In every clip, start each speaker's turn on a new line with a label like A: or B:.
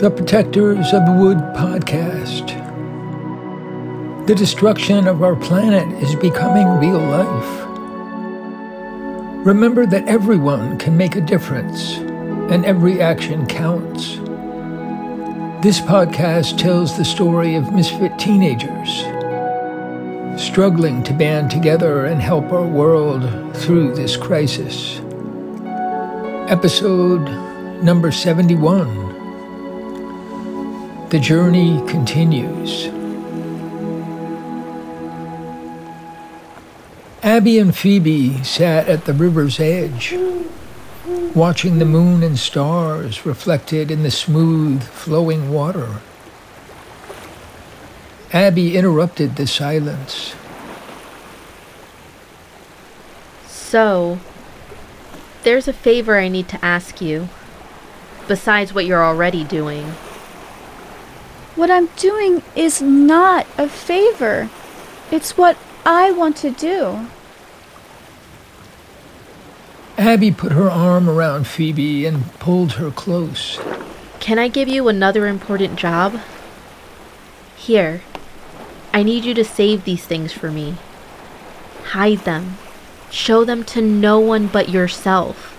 A: The Protectors of the Wood podcast. The destruction of our planet is becoming real life. Remember that everyone can make a difference and every action counts. This podcast tells the story of misfit teenagers struggling to band together and help our world through this crisis. Episode number 71 the journey continues. Abby and Phoebe sat at the river's edge, watching the moon and stars reflected in the smooth, flowing water. Abby interrupted the silence.
B: So, there's a favor I need to ask you, besides what you're already doing.
C: What I'm doing is not a favor. It's what I want to do.
A: Abby put her arm around Phoebe and pulled her close.
B: Can I give you another important job? Here. I need you to save these things for me. Hide them. Show them to no one but yourself.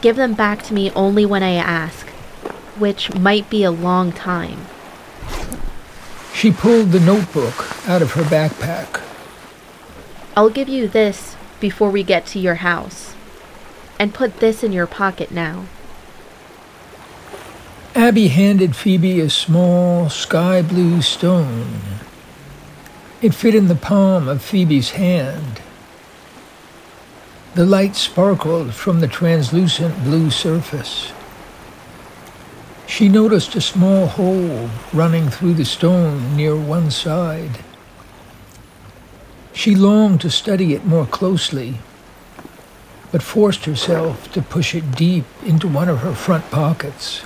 B: Give them back to me only when I ask which might be a long time.
A: She pulled the notebook out of her backpack.
B: I'll give you this before we get to your house. And put this in your pocket now.
A: Abby handed Phoebe a small sky blue stone. It fit in the palm of Phoebe's hand. The light sparkled from the translucent blue surface. She noticed a small hole running through the stone near one side. She longed to study it more closely, but forced herself to push it deep into one of her front pockets.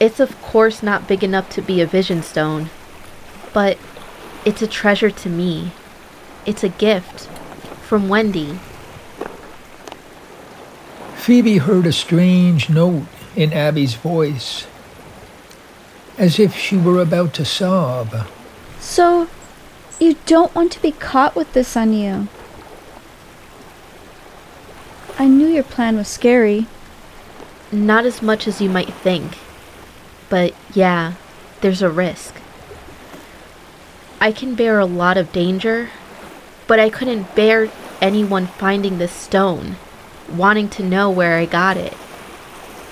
B: It's of course not big enough to be a vision stone, but it's a treasure to me. It's a gift from Wendy.
A: Phoebe heard a strange note in Abby's voice, as if she were about to sob.
C: So, you don't want to be caught with this on you? I knew your plan was scary.
B: Not as much as you might think. But yeah, there's a risk. I can bear a lot of danger, but I couldn't bear anyone finding this stone wanting to know where I got it.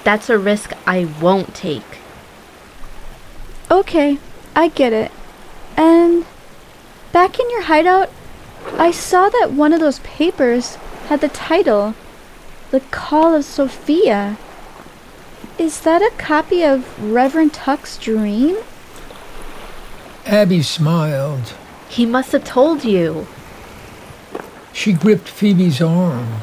B: That's a risk I won't take.
C: Okay, I get it. And back in your hideout, I saw that one of those papers had the title, The Call of Sophia. Is that a copy of Reverend Tuck's dream?
A: Abby smiled.
B: He must have told you.
A: She gripped Phoebe's arm.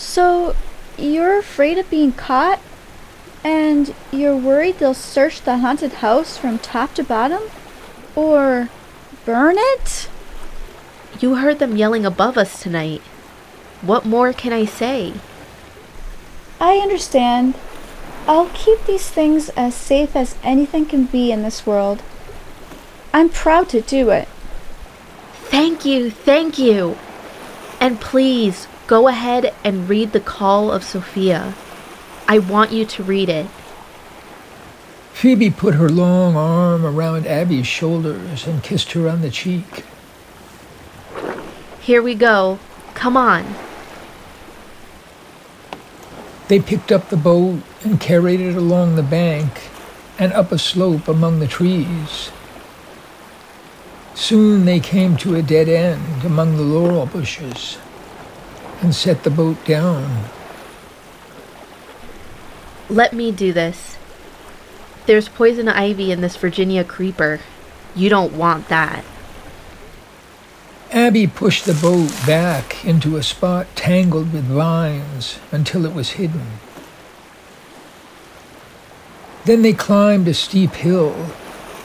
C: So, you're afraid of being caught? And you're worried they'll search the haunted house from top to bottom? Or burn it?
B: You heard them yelling above us tonight. What more can I say?
C: I understand. I'll keep these things as safe as anything can be in this world. I'm proud to do it.
B: Thank you, thank you. And please, Go ahead and read The Call of Sophia. I want you to read it.
A: Phoebe put her long arm around Abby's shoulders and kissed her on the cheek.
B: Here we go. Come on.
A: They picked up the boat and carried it along the bank and up a slope among the trees. Soon they came to a dead end among the laurel bushes and set the boat down.
B: Let me do this. There's poison ivy in this Virginia creeper. You don't want that.
A: Abby pushed the boat back into a spot tangled with vines until it was hidden. Then they climbed a steep hill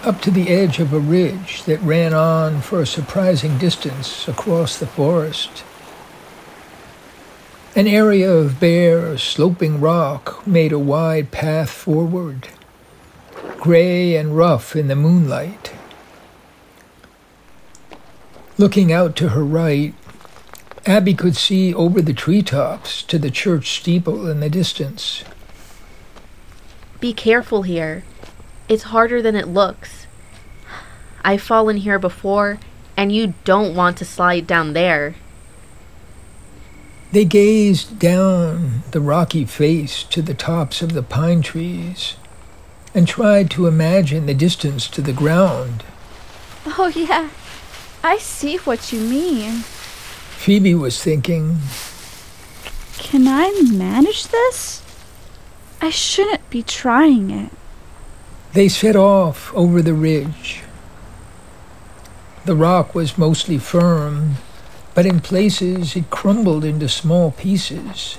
A: up to the edge of a ridge that ran on for a surprising distance across the forest. An area of bare, sloping rock made a wide path forward, gray and rough in the moonlight. Looking out to her right, Abby could see over the treetops to the church steeple in the distance.
B: Be careful here. It's harder than it looks. I've fallen here before, and you don't want to slide down there.
A: They gazed down the rocky face to the tops of the pine trees and tried to imagine the distance to the ground.
C: Oh, yeah. I see what you mean.
A: Phoebe was thinking,
C: Can I manage this? I shouldn't be trying it.
A: They set off over the ridge. The rock was mostly firm, but in places it crumbled into small pieces.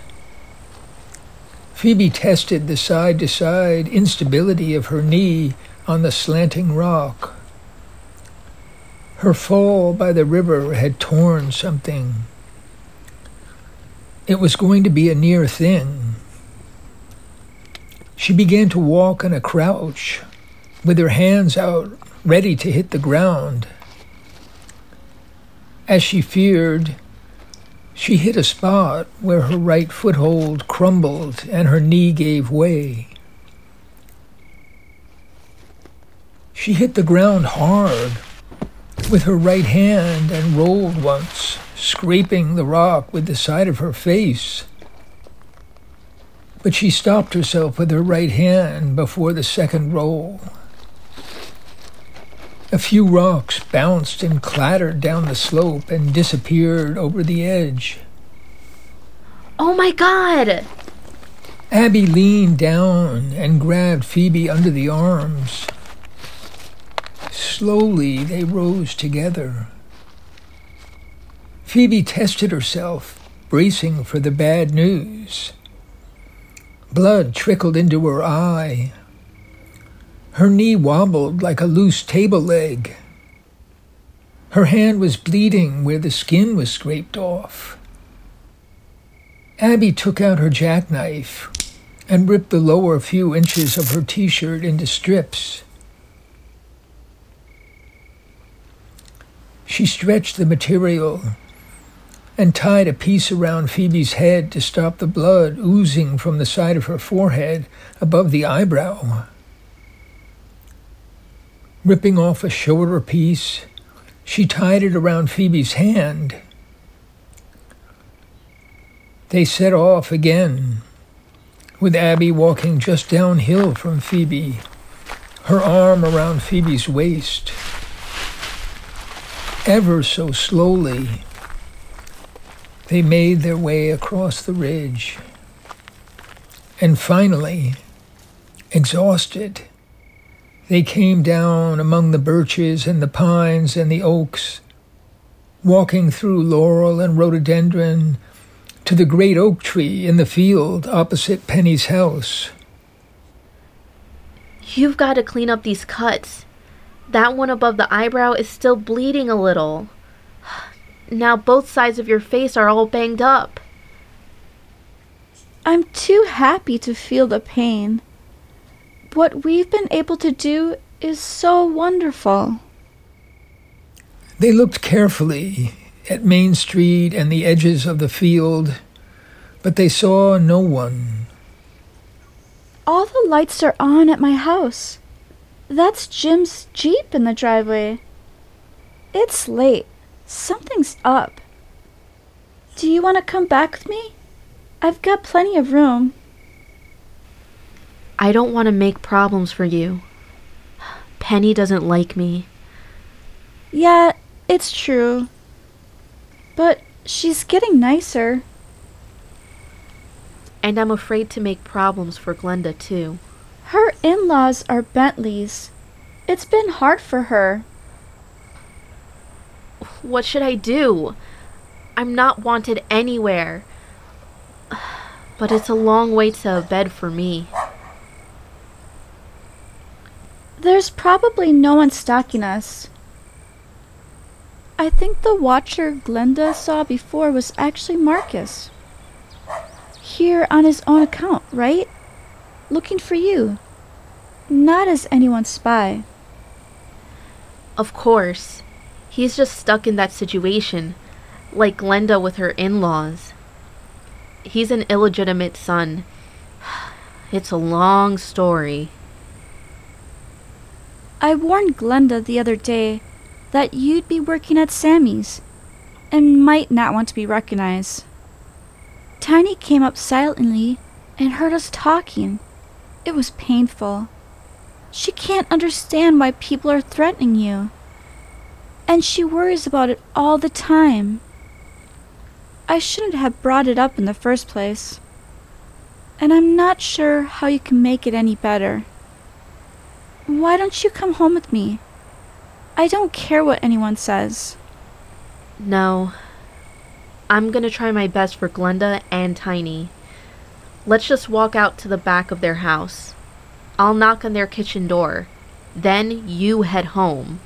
A: Phoebe tested the side to side instability of her knee on the slanting rock. Her fall by the river had torn something. It was going to be a near thing. She began to walk in a crouch, with her hands out, ready to hit the ground. As she feared, she hit a spot where her right foothold crumbled and her knee gave way. She hit the ground hard with her right hand and rolled once, scraping the rock with the side of her face. But she stopped herself with her right hand before the second roll. A few rocks bounced and clattered down the slope and disappeared over the edge.
B: Oh my god!
A: Abby leaned down and grabbed Phoebe under the arms. Slowly they rose together. Phoebe tested herself, bracing for the bad news. Blood trickled into her eye. Her knee wobbled like a loose table leg. Her hand was bleeding where the skin was scraped off. Abby took out her jackknife and ripped the lower few inches of her t shirt into strips. She stretched the material and tied a piece around Phoebe's head to stop the blood oozing from the side of her forehead above the eyebrow. Ripping off a shorter piece, she tied it around Phoebe's hand. They set off again, with Abby walking just downhill from Phoebe, her arm around Phoebe's waist. Ever so slowly, they made their way across the ridge. And finally, exhausted, they came down among the birches and the pines and the oaks, walking through laurel and rhododendron to the great oak tree in the field opposite Penny's house.
B: You've got to clean up these cuts. That one above the eyebrow is still bleeding a little. Now both sides of your face are all banged up.
C: I'm too happy to feel the pain. What we've been able to do is so wonderful.
A: They looked carefully at Main Street and the edges of the field, but they saw no one.
C: All the lights are on at my house. That's Jim's Jeep in the driveway. It's late. Something's up. Do you want to come back with me? I've got plenty of room.
B: I don't want to make problems for you. Penny doesn't like me.
C: Yeah, it's true. But she's getting nicer.
B: And I'm afraid to make problems for Glenda, too.
C: Her in laws are Bentleys. It's been hard for her.
B: What should I do? I'm not wanted anywhere. But it's a long way to a bed for me.
C: There's probably no one stalking us. I think the watcher Glenda saw before was actually Marcus. here on his own account, right? Looking for you. Not as anyone's spy.
B: Of course. He's just stuck in that situation, like Glenda with her in laws. He's an illegitimate son. It's a long story.
C: I warned Glenda the other day that you'd be working at Sammy's and might not want to be recognized. Tiny came up silently and heard us talking. It was painful. She can't understand why people are threatening you. And she worries about it all the time. I shouldn't have brought it up in the first place. And I'm not sure how you can make it any better. Why don't you come home with me? I don't care what anyone says.
B: No. I'm gonna try my best for Glenda and Tiny. Let's just walk out to the back of their house. I'll knock on their kitchen door. Then you head home.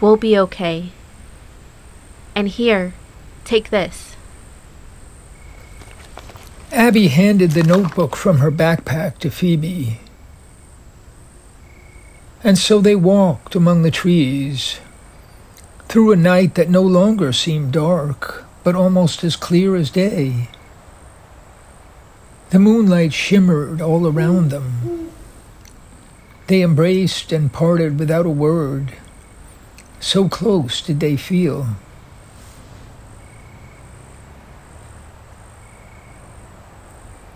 B: We'll be okay. And here, take this.
A: Abby handed the notebook from her backpack to Phoebe. And so they walked among the trees, through a night that no longer seemed dark, but almost as clear as day. The moonlight shimmered all around them. They embraced and parted without a word. So close did they feel.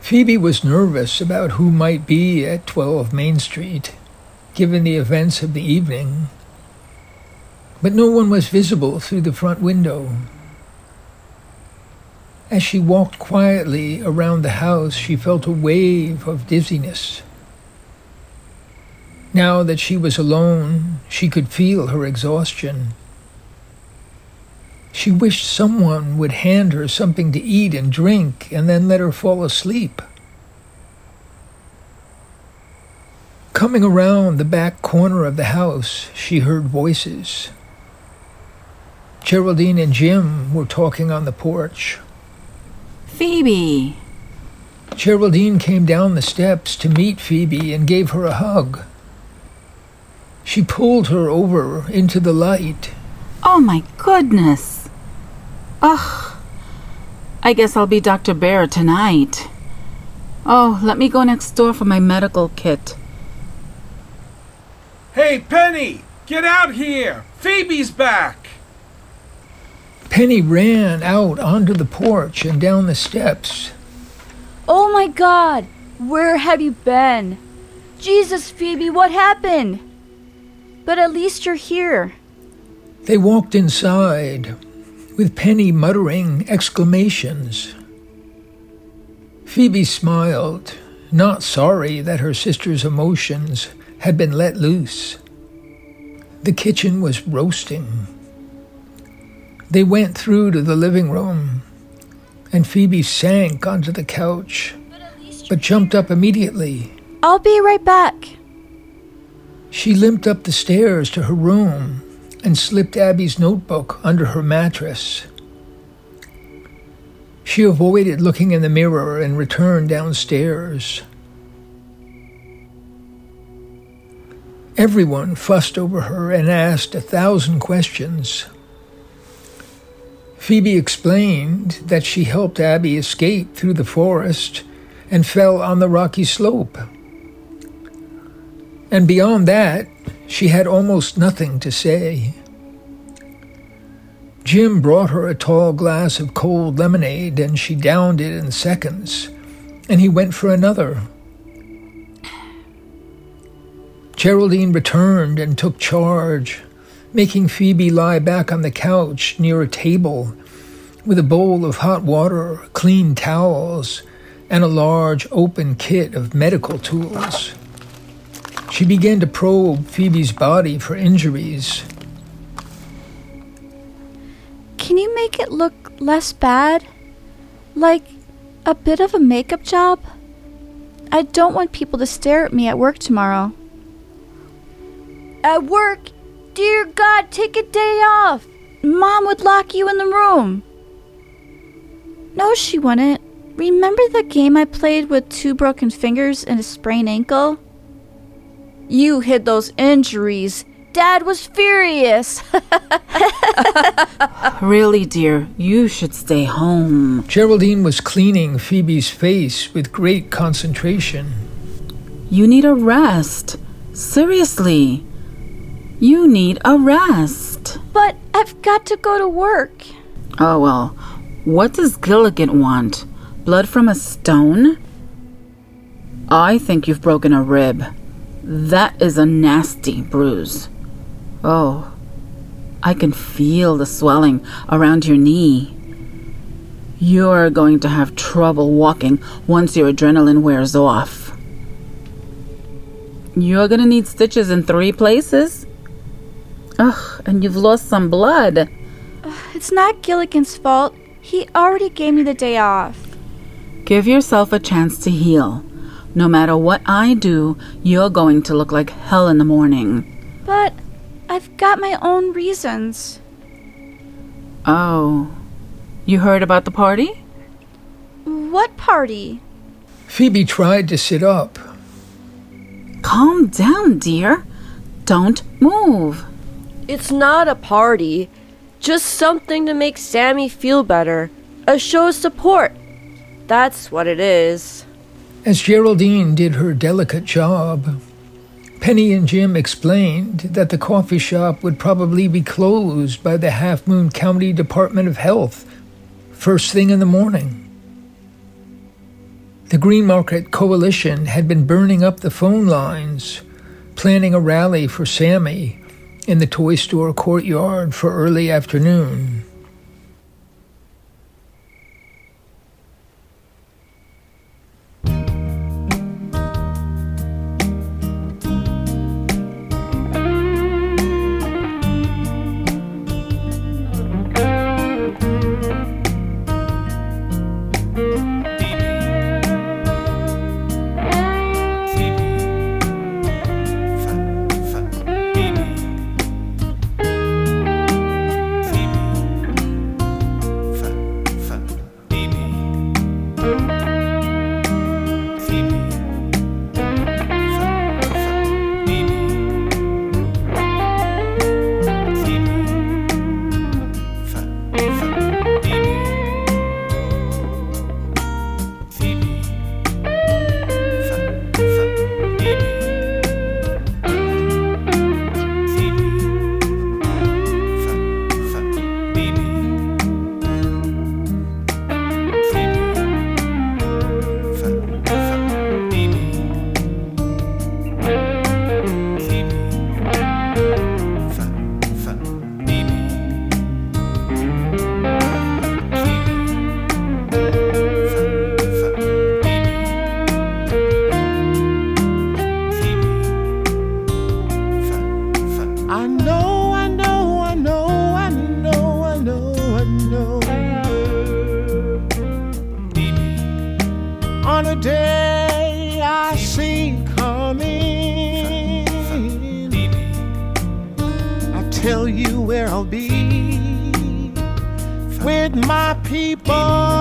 A: Phoebe was nervous about who might be at 12 Main Street, given the events of the evening. But no one was visible through the front window. As she walked quietly around the house, she felt a wave of dizziness. Now that she was alone, she could feel her exhaustion. She wished someone would hand her something to eat and drink and then let her fall asleep. Coming around the back corner of the house, she heard voices. Geraldine and Jim were talking on the porch.
D: Phoebe!
A: Geraldine came down the steps to meet Phoebe and gave her a hug. She pulled her over into the light.
D: Oh my goodness! Ugh. I guess I'll be Dr. Bear tonight. Oh, let me go next door for my medical kit.
E: Hey, Penny! Get out here! Phoebe's back!
A: Penny ran out onto the porch and down the steps.
C: Oh my god! Where have you been? Jesus, Phoebe, what happened? But at least you're here.
A: They walked inside, with Penny muttering exclamations. Phoebe smiled, not sorry that her sister's emotions had been let loose. The kitchen was roasting. They went through to the living room, and Phoebe sank onto the couch, but jumped up immediately.
C: I'll be right back.
A: She limped up the stairs to her room and slipped Abby's notebook under her mattress. She avoided looking in the mirror and returned downstairs. Everyone fussed over her and asked a thousand questions. Phoebe explained that she helped Abby escape through the forest and fell on the rocky slope. And beyond that, she had almost nothing to say. Jim brought her a tall glass of cold lemonade and she downed it in seconds, and he went for another. Geraldine returned and took charge, making Phoebe lie back on the couch near a table with a bowl of hot water, clean towels, and a large open kit of medical tools. She began to probe Phoebe's body for injuries.
C: Can you make it look less bad? Like a bit of a makeup job? I don't want people to stare at me at work tomorrow. At work? Dear God, take a day off! Mom would lock you in the room. No, she wouldn't. remember the game I played with two broken fingers and a sprained ankle? You hid those injuries. Dad was furious.
D: Really, dear, you should stay home.
A: Geraldine was cleaning Phoebe's face with great concentration.
D: You need a rest. Seriously. You need a rest.
C: but I've got to go to work.
D: Oh, well, what does Gilligan want? Blood from a stone? I think you've broken a rib. That is a nasty bruise. Oh, I can feel the swelling around your knee. You're going to have trouble walking once your adrenaline wears off. You're gonna need stitches in three places. Ugh, and you've lost some blood.
C: It's not Gilligan's fault. He already gave me the day off.
D: Give yourself a chance to heal. No matter what I do, you're going to look like hell in the morning.
C: But I've got my own reasons.
D: Oh, you heard about the party?
C: What party?
A: Phoebe tried to sit up.
D: Calm down, dear. Don't move.
F: It's not a party, just something to make Sammy feel better. A show of support. That's what it is.
A: As Geraldine did her delicate job, Penny and Jim explained that the coffee shop would probably be closed by the Half Moon County Department of Health first thing in the morning. The Green Market Coalition had been burning up the phone lines, planning a rally for Sammy in the toy store courtyard for early afternoon.
G: I'll be with my people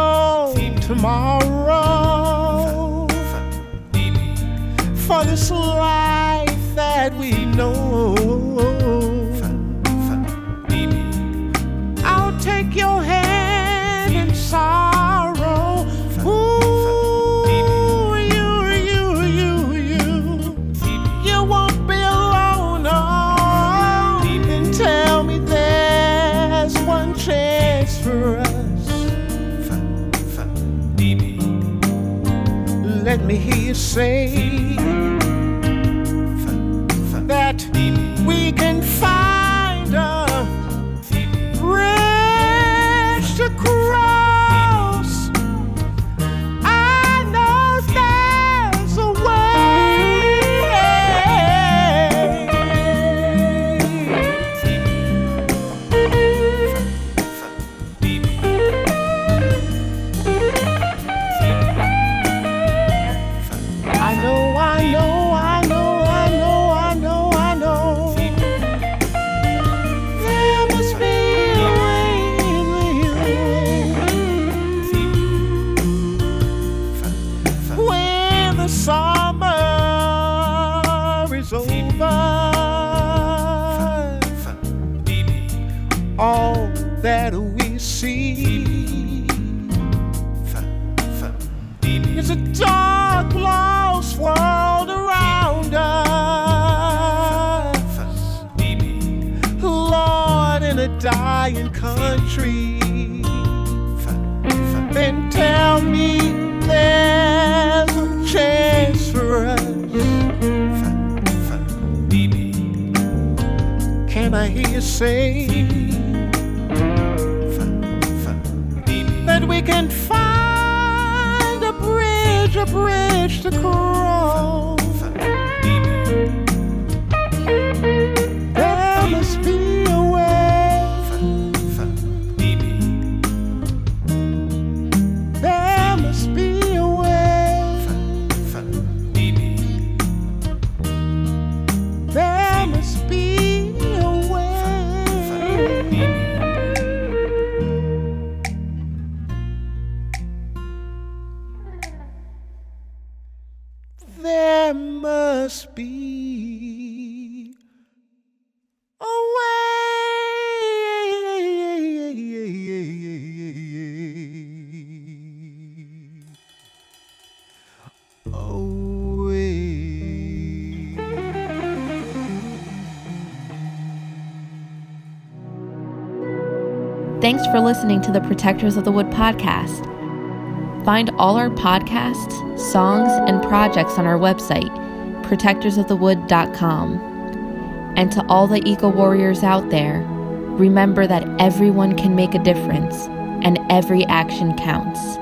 G: no tomorrow. For this life that we know. Say country. Then tell me there's a chance for us. Can I hear you say that we can find a bridge, a bridge to cross?
B: Thanks for listening to the Protectors of the Wood podcast. Find all our podcasts, songs, and projects on our website, protectorsofthewood.com. And to all the eco warriors out there, remember that everyone can make a difference and every action counts.